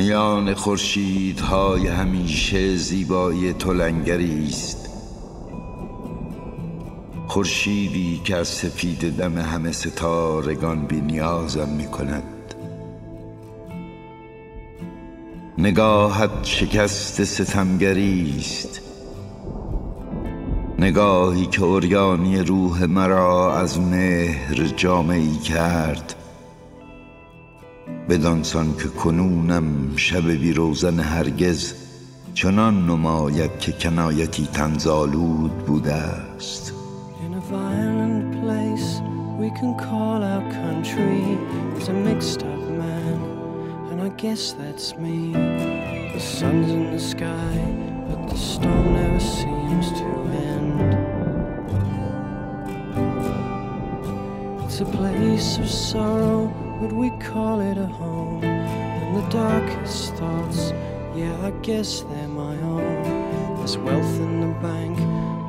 میان خورشیدهای همیشه زیبایی تو است. خورشیدی که از سفید دم همه ستارگان بی نیازم می کند نگاهت شکست ستمگری است. نگاهی که اوریانی روح مرا از مهر جامعی کرد. بدانسان که کنونم شب بی روزن هرگز چنان نماید که کنایتی تنزالود بوده است. It's a place of sorrow, but we call it a home. And the darkest thoughts, yeah, I guess they're my own. There's wealth in the bank,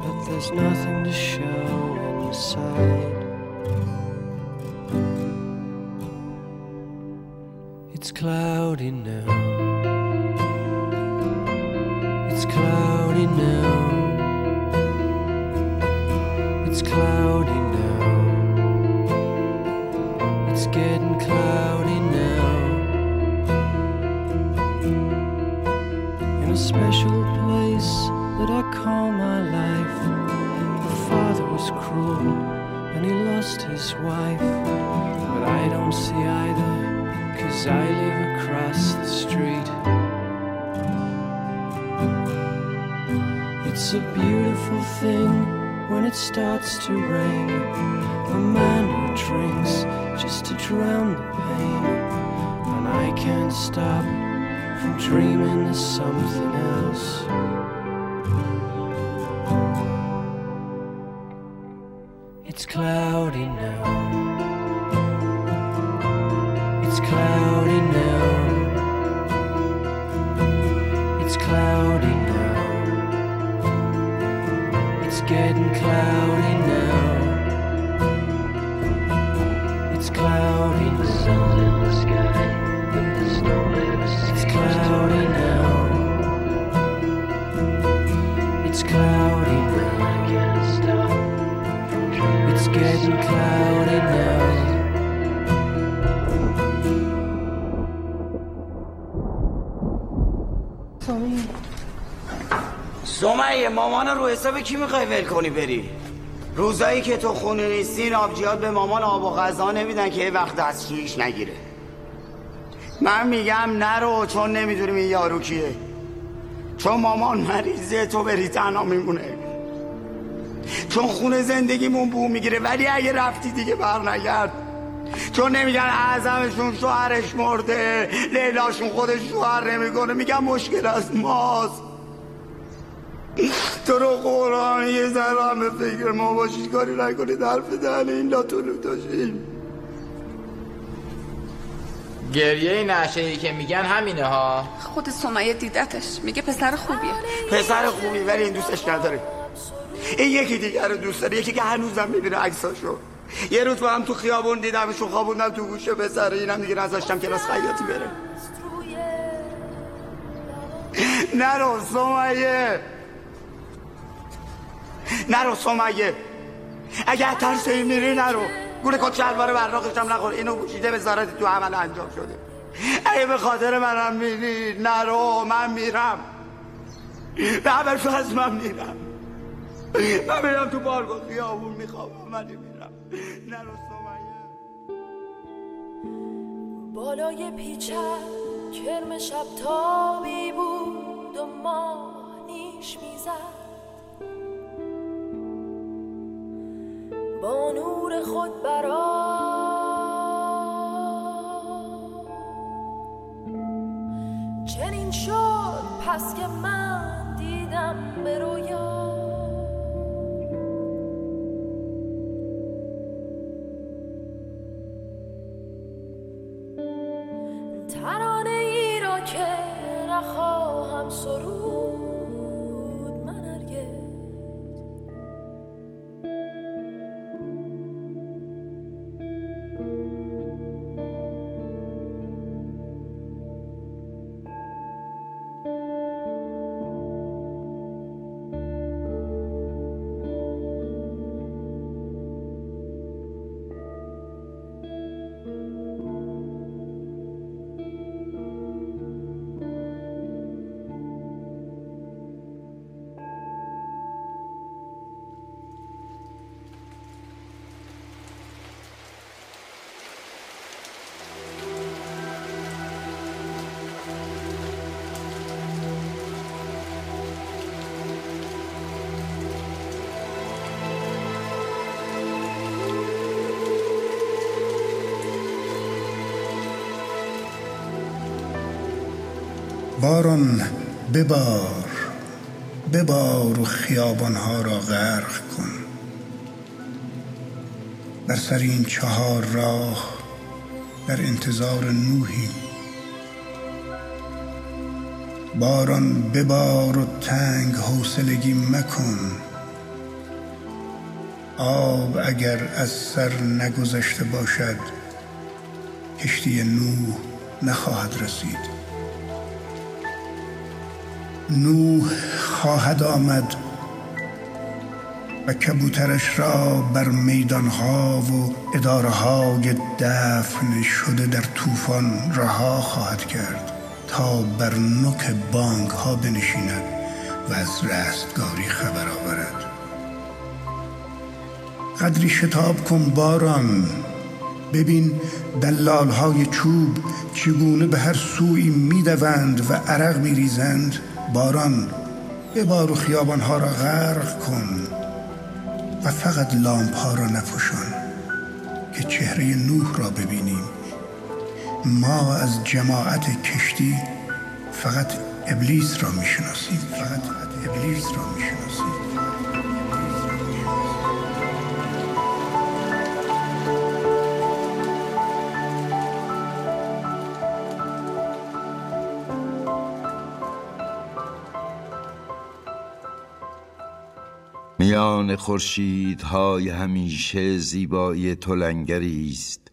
but there's nothing to show inside. It's cloudy now. It's cloudy now. It's cloudy now. Getting cloudy now. In a special place that I call my life. My father was cruel and he lost his wife. But I don't see either, cause I live across the street. It's a beautiful thing when it starts to rain. A man who drinks just to drown the pain. And I can't stop from dreaming of something else. It's cloudy now. Getting cloudy now. It's cloudy now. The sun's in the sky, but the snow never It's cloudy now. It's cloudy now. I can't stop from dreaming. It's getting cloudy now. سمیه مامان رو حساب کی می‌خوای ول کنی بری؟ روزایی که تو خونه نیستین آبجیات به مامان آب و غذا نمیدن که یه وقت دستشویش نگیره. من میگم نرو چون نمی‌دونیم این یارو کیه. چون مامان مریضه تو بری تنها میمونه. چون خونه زندگیمون بو می‌گیره ولی اگه رفتی دیگه بر نگرد چون نمیگن اعظمشون شوهرش مرده لیلاشون خودش شوهر نمی‌کنه. میگن مشکل از ماست. تو رو قرآن یه ذره هم به فکر ما باشید کاری نکنید حرف دهن این لاتولو داشتیم گریه نشه ای که میگن همینه ها. خود سمیه دیدتش. میگه پسر خوبیه. پسر خوبی ولی این دوستش نداره. این یکی دیگر رو دوست داره یکی که هنوزم می‌بینه عکساشو. یه روز با هم تو خیابون دیدمشون خوابوندم تو گوشه پسر اینم دیگه نذاشتم کلاس خیاطی بره. نرو سمیه. نرو سمیه. اگه ترسی میری نرو. گوله کت شلوار هم نخور. اینو گوشیده وزارتی تو عمل انجام شده. اگه به خاطر منم میری. نرو من میرم. به عمل فرض من میرم. من میرم تو بارگاه خیابون میخوابم. ولی میرم. نرو سمیه. بالای پیچه کرم شب تابی بود و ماه نیش می‌زد. خود برا چنین شد پس که من دیدم به رویا. ترانه ای را که نخواهم سرود. باران ببار ببار و خیابانها را غرق کن. بر سر این چهار راه در انتظار نوحیم باران ببار و تنگ حوصلگی مکن. آب اگر از سر نگذشته باشد کشتی نوح نخواهد رسید. نوح خواهد آمد و کبوترش را بر میدانها و اداره های دفن شده در طوفان رها خواهد کرد تا بر نوک بانک ها بنشیند و از رستگاری خبر آورد. قدری شتاب کن باران. ببین دلال های چوب چگونه به هر سوی می‌دوند و عرق میریزند. باران ببار و خیابانها را غرق کن و فقط لامپ ها را نپوشان که چهره نوح را ببینیم. ما از جماعت کشتی فقط ابلیس را می‌شناسیم فقط ابلیس را می‌شناسیم. میان خورشیدهای همیشه زیبایی تو است.